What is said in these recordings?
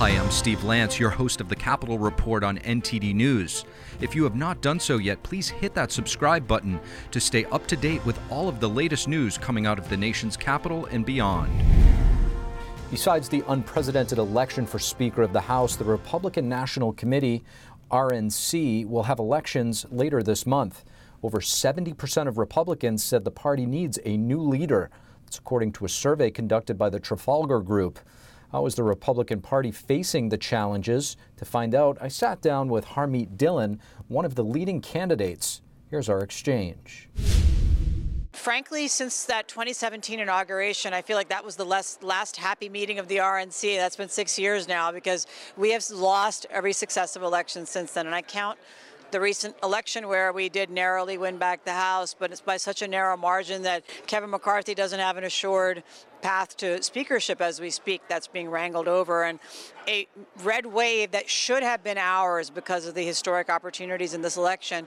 Hi, I'm Steve Lance, your host of the Capitol Report on NTD News. If you have not done so yet, please hit that subscribe button to stay up to date with all of the latest news coming out of the nation's capital and beyond. Besides the unprecedented election for Speaker of the House, the Republican National Committee, RNC, will have elections later this month. Over 70% of Republicans said the party needs a new leader. That's according to a survey conducted by the Trafalgar Group. How is the Republican Party facing the challenges? To find out, I sat down with Harmeet Dhillon, one of the leading candidates. Here's our exchange. Frankly, since that 2017 inauguration, I feel like that was the last, last happy meeting of the RNC. That's been six years now because we have lost every successive election since then. And I count the recent election where we did narrowly win back the House, but it's by such a narrow margin that Kevin McCarthy doesn't have an assured path to speakership as we speak. That's being wrangled over. And a red wave that should have been ours because of the historic opportunities in this election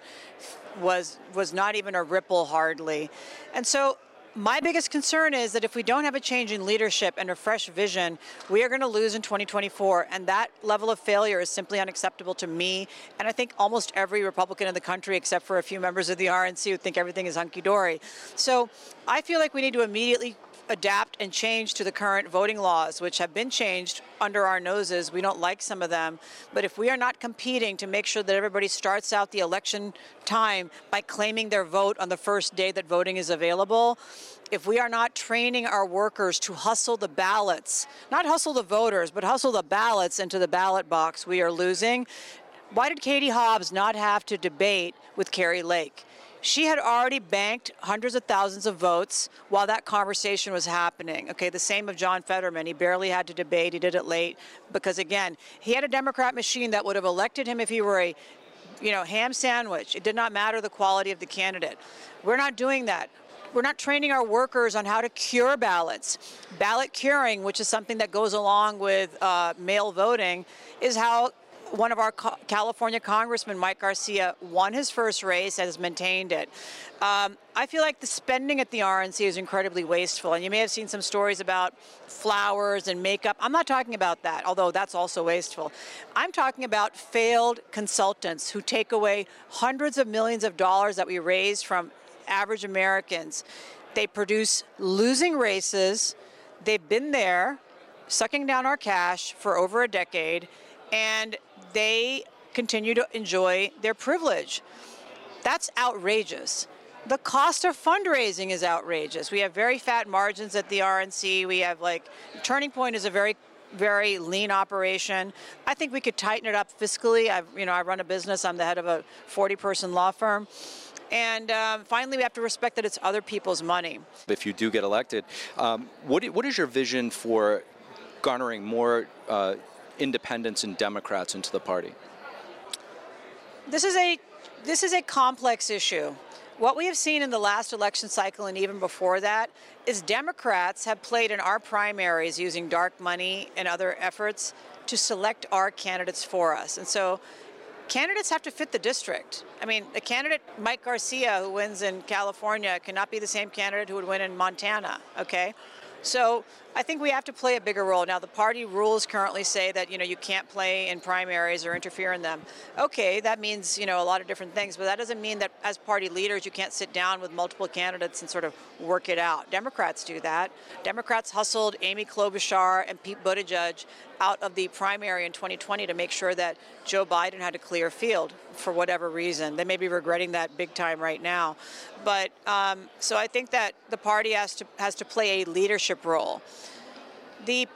was was not even a ripple hardly. And so my biggest concern is that if we don't have a change in leadership and a fresh vision, we are going to lose in 2024. And that level of failure is simply unacceptable to me. And I think almost every Republican in the country, except for a few members of the RNC who think everything is hunky dory. So I feel like we need to immediately adapt and change to the current voting laws, which have been changed under our noses. We don't like some of them. But if we are not competing to make sure that everybody starts out the election time by claiming their vote on the first day that voting is available, if we are not training our workers to hustle the ballots, not hustle the voters, but hustle the ballots into the ballot box, we are losing. Why did Katie Hobbs not have to debate with Kari Lake? She had already banked hundreds of thousands of votes while that conversation was happening. Okay, the same of John Fetterman. He barely had to debate, he did it late because, again, he had a Democrat machine that would have elected him if he were a you know, ham sandwich. It did not matter the quality of the candidate. We're not doing that. We're not training our workers on how to cure ballots. Ballot curing, which is something that goes along with uh, mail voting, is how one of our California congressmen, Mike Garcia, won his first race and has maintained it. Um, I feel like the spending at the RNC is incredibly wasteful. And you may have seen some stories about flowers and makeup. I'm not talking about that, although that's also wasteful. I'm talking about failed consultants who take away hundreds of millions of dollars that we raise from average Americans. They produce losing races. They've been there, sucking down our cash for over a decade. And they continue to enjoy their privilege. That's outrageous. The cost of fundraising is outrageous. We have very fat margins at the RNC. We have like Turning Point is a very very lean operation. I think we could tighten it up fiscally. I've, you know, I run a business. I'm the head of a 40-person law firm. And um, finally, we have to respect that it's other people's money. If you do get elected, um, what, what is your vision for garnering more uh, independents and Democrats into the party? This is a this is a complex issue. What we have seen in the last election cycle and even before that is Democrats have played in our primaries using dark money and other efforts to select our candidates for us. And so candidates have to fit the district. I mean, a candidate, Mike Garcia, who wins in California, cannot be the same candidate who would win in Montana, okay? So I think we have to play a bigger role. Now, the party rules currently say that, you know, you can't play in primaries or interfere in them. Okay, that means, you know, a lot of different things, but that doesn't mean that as party leaders you can't sit down with multiple candidates and sort of work it out. Democrats do that. Democrats hustled Amy Klobuchar and Pete Buttigieg out of the primary in 2020 to make sure that Joe Biden had a clear field for whatever reason. They may be regretting that big time right now. But um, so I think that the party has to has to play a leadership role. The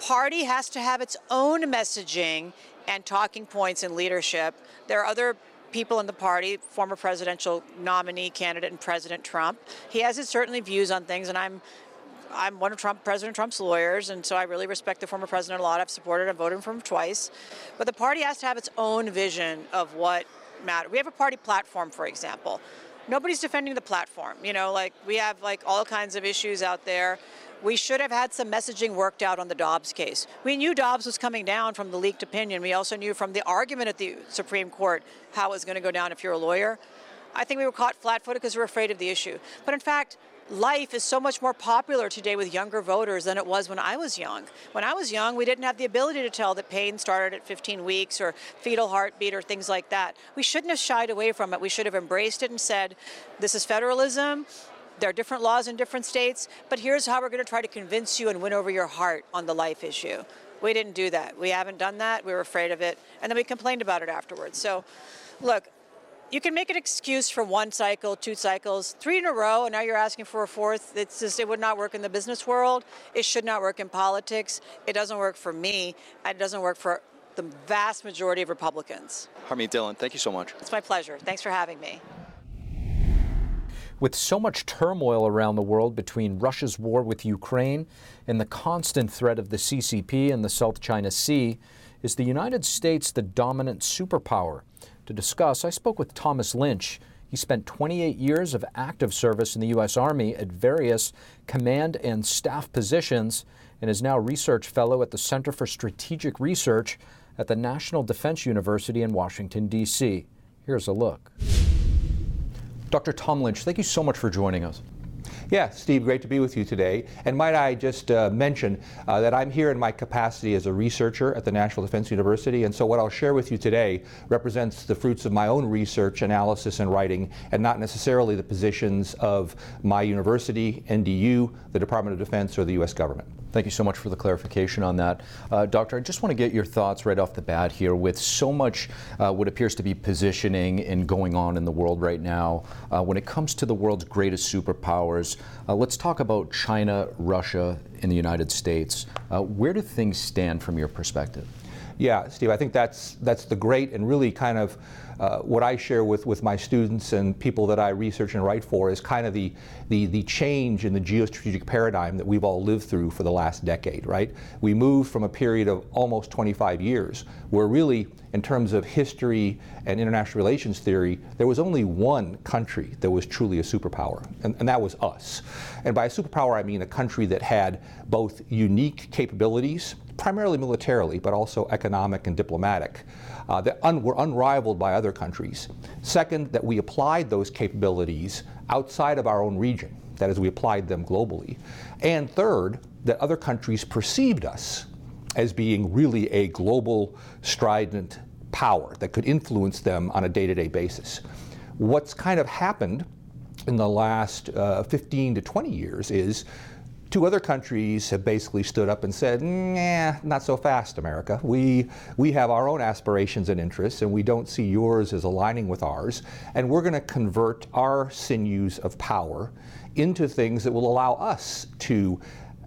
party has to have its own messaging and talking points and leadership. There are other people in the party, former presidential nominee candidate and President Trump. He has his certainly views on things, and I'm I'm one of Trump, President Trump's lawyers, and so I really respect the former president a lot. I've supported and voted for him twice. But the party has to have its own vision of what matters. We have a party platform, for example nobody's defending the platform. You know, like we have like all kinds of issues out there. We should have had some messaging worked out on the Dobbs case. We knew Dobbs was coming down from the leaked opinion. We also knew from the argument at the Supreme Court how it was going to go down if you're a lawyer. I think we were caught flat footed because we we're afraid of the issue. But in fact, life is so much more popular today with younger voters than it was when I was young. When I was young, we didn't have the ability to tell that pain started at 15 weeks or fetal heartbeat or things like that. We shouldn't have shied away from it. We should have embraced it and said, this is federalism. There are different laws in different states, but here's how we're going to try to convince you and win over your heart on the life issue. We didn't do that. We haven't done that. We were afraid of it. And then we complained about it afterwards. So, look, you can make an excuse for one cycle, two cycles, three in a row, and now you're asking for a fourth. It's just, it would not work in the business world. It should not work in politics. It doesn't work for me. It doesn't work for the vast majority of Republicans. Harmeet Dhillon, thank you so much. It's my pleasure. Thanks for having me. With so much turmoil around the world between Russia's war with Ukraine and the constant threat of the CCP in the South China Sea, is the United States the dominant superpower? To discuss, I spoke with Thomas Lynch. He spent 28 years of active service in the U.S. Army at various command and staff positions and is now research fellow at the Center for Strategic Research at the National Defense University in Washington, D.C. Here's a look. Dr. Tom Lynch, thank you so much for joining us. Yeah, Steve, great to be with you today. And might I just uh, mention uh, that I'm here in my capacity as a researcher at the National Defense University, and so what I'll share with you today represents the fruits of my own research, analysis, and writing, and not necessarily the positions of my university, NDU, the Department of Defense, or the U.S. government. Thank you so much for the clarification on that. Uh, Doctor, I just want to get your thoughts right off the bat here with so much uh, what appears to be positioning and going on in the world right now. Uh, when it comes to the world's greatest superpowers, uh, let's talk about China, Russia, and the United States. Uh, where do things stand from your perspective? Yeah, Steve, I think that's that's the great and really kind of uh, what I share with, with my students and people that I research and write for is kind of the, the, the change in the geostrategic paradigm that we've all lived through for the last decade, right? We moved from a period of almost 25 years where really, in terms of history and international relations theory, there was only one country that was truly a superpower, and, and that was us. And by a superpower, I mean a country that had both unique capabilities primarily militarily, but also economic and diplomatic, uh, that un- were unrivaled by other countries. Second, that we applied those capabilities outside of our own region, that is, we applied them globally. And third, that other countries perceived us as being really a global, strident power that could influence them on a day to day basis. What's kind of happened in the last uh, 15 to 20 years is Two other countries have basically stood up and said, nah, not so fast, America. We, we have our own aspirations and interests, and we don't see yours as aligning with ours. And we're going to convert our sinews of power into things that will allow us to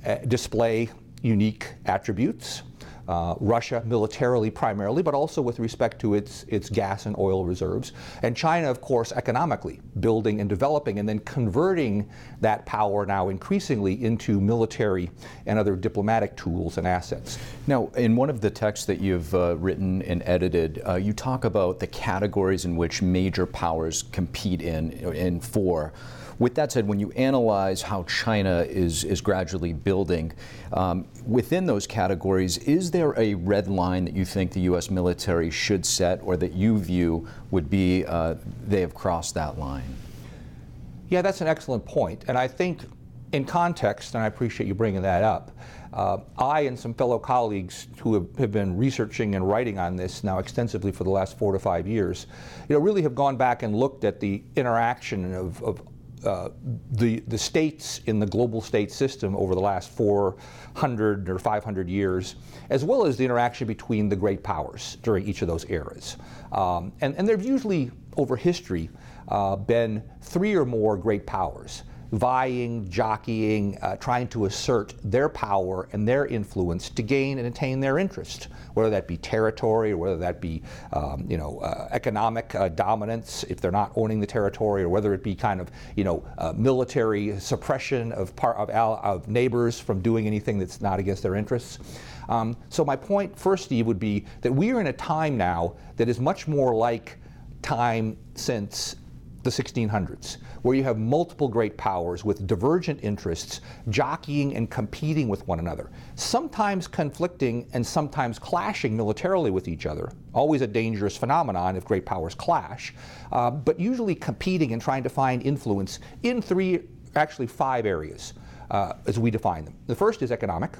uh, display unique attributes uh, Russia militarily primarily, but also with respect to its, its gas and oil reserves. And China, of course, economically, building and developing and then converting that power now increasingly into military and other diplomatic tools and assets. Now, in one of the texts that you've uh, written and edited, uh, you talk about the categories in which major powers compete in, in for. With that said, when you analyze how China is, is gradually building, um, within those categories, is there a red line that you think the U.S. military should set or that you view would be uh, they have crossed that line? Yeah, that's an excellent point. And I think in context, and I appreciate you bringing that up, uh, I and some fellow colleagues who have, have, been researching and writing on this now extensively for the last four to five years, you know, really have gone back and looked at the interaction of, of uh, the, the states in the global state system over the last 400 or 500 years, as well as the interaction between the great powers during each of those eras. Um, and, and there have usually, over history, uh, been three or more great powers vying, jockeying, uh, trying to assert their power and their influence to gain and attain their interest, whether that be territory or whether that be, um, you know, uh, economic uh, dominance if they're not owning the territory, or whether it be kind of, you know, uh, military suppression of part of, of neighbors from doing anything that's not against their interests. Um, so my point first, Steve, would be that we are in a time now that is much more like time since the 1600s, where you have multiple great powers with divergent interests jockeying and competing with one another, sometimes conflicting and sometimes clashing militarily with each other. Always a dangerous phenomenon if great powers clash, uh, but usually competing and trying to find influence in three, actually five areas uh, as we define them. The first is economic.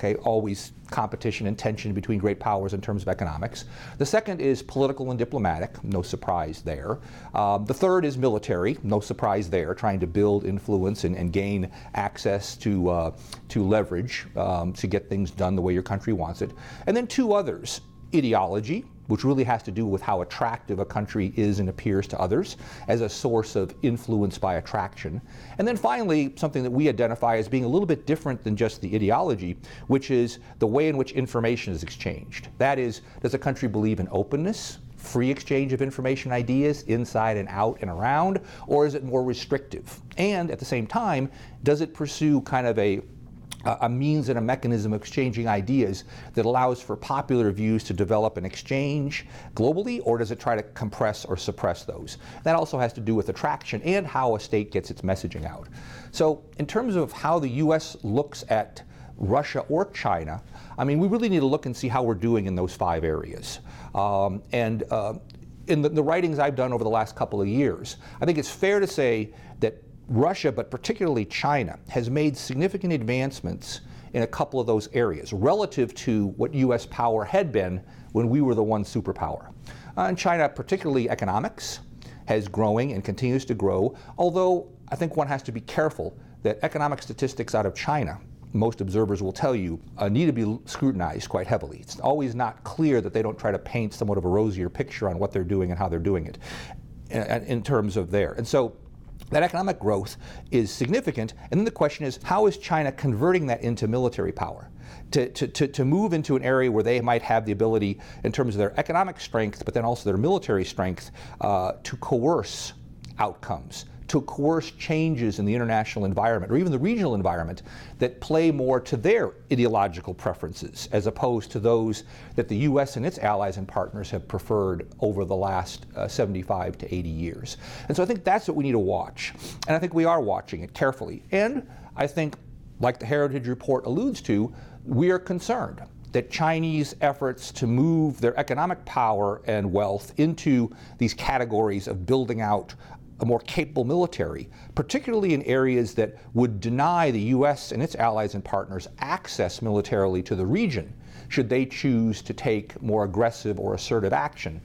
Okay, always competition and tension between great powers in terms of economics. The second is political and diplomatic, no surprise there. Um, the third is military, no surprise there, trying to build influence and, and gain access to, uh, to leverage um, to get things done the way your country wants it. And then two others ideology, which really has to do with how attractive a country is and appears to others as a source of influence by attraction. And then finally, something that we identify as being a little bit different than just the ideology, which is the way in which information is exchanged. That is, does a country believe in openness? Free exchange of information ideas inside and out and around, or is it more restrictive? And at the same time, does it pursue kind of a a means and a mechanism of exchanging ideas that allows for popular views to develop and exchange globally, or does it try to compress or suppress those? That also has to do with attraction and how a state gets its messaging out. So, in terms of how the U.S. looks at Russia or China, I mean, we really need to look and see how we're doing in those five areas. Um, and uh, in the, the writings I've done over the last couple of years, I think it's fair to say that Russia, but particularly China, has made significant advancements in a couple of those areas relative to what U.S. power had been when we were the one superpower. Uh, and China, particularly economics, has growing and continues to grow, although I think one has to be careful that economic statistics out of China, most observers will tell you, uh, need to be scrutinized quite heavily. It's always not clear that they don't try to paint somewhat of a rosier picture on what they're doing and how they're doing it in, in terms of there. And so that economic growth is significant. And then the question is how is China converting that into military power? To, to, to, to, move into an area where they might have the ability, in terms of their economic strength, but then also their military strength, uh, to coerce outcomes, to coerce changes in the international environment or even the regional environment that play more to their ideological preferences as opposed to those that the U.S. and its allies and partners have preferred over the last uh, 75 to 80 years. And so I think that's what we need to watch. And I think we are watching it carefully. And I think, like the Heritage Report alludes to, we are concerned that Chinese efforts to move their economic power and wealth into these categories of building out a more capable military, particularly in areas that would deny the U.S. and its allies and partners access militarily to the region, should they choose to take more aggressive or assertive action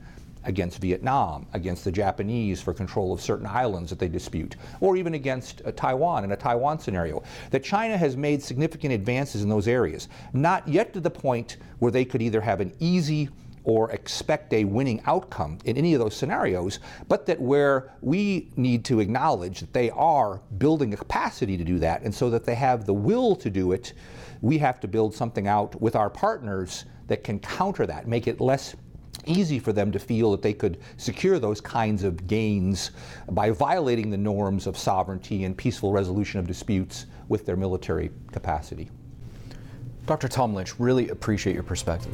against Vietnam, against the Japanese for control of certain islands that they dispute, or even against uh, Taiwan in a Taiwan scenario. That China has made significant advances in those areas, not yet to the point where they could either have an easy or expect a winning outcome in any of those scenarios, but that where we need to acknowledge that they are building a capacity to do that, and so that they have the will to do it, we have to build something out with our partners that can counter that, make it less easy for them to feel that they could secure those kinds of gains by violating the norms of sovereignty and peaceful resolution of disputes with their military capacity. Dr. Tom Lynch, really appreciate your perspective.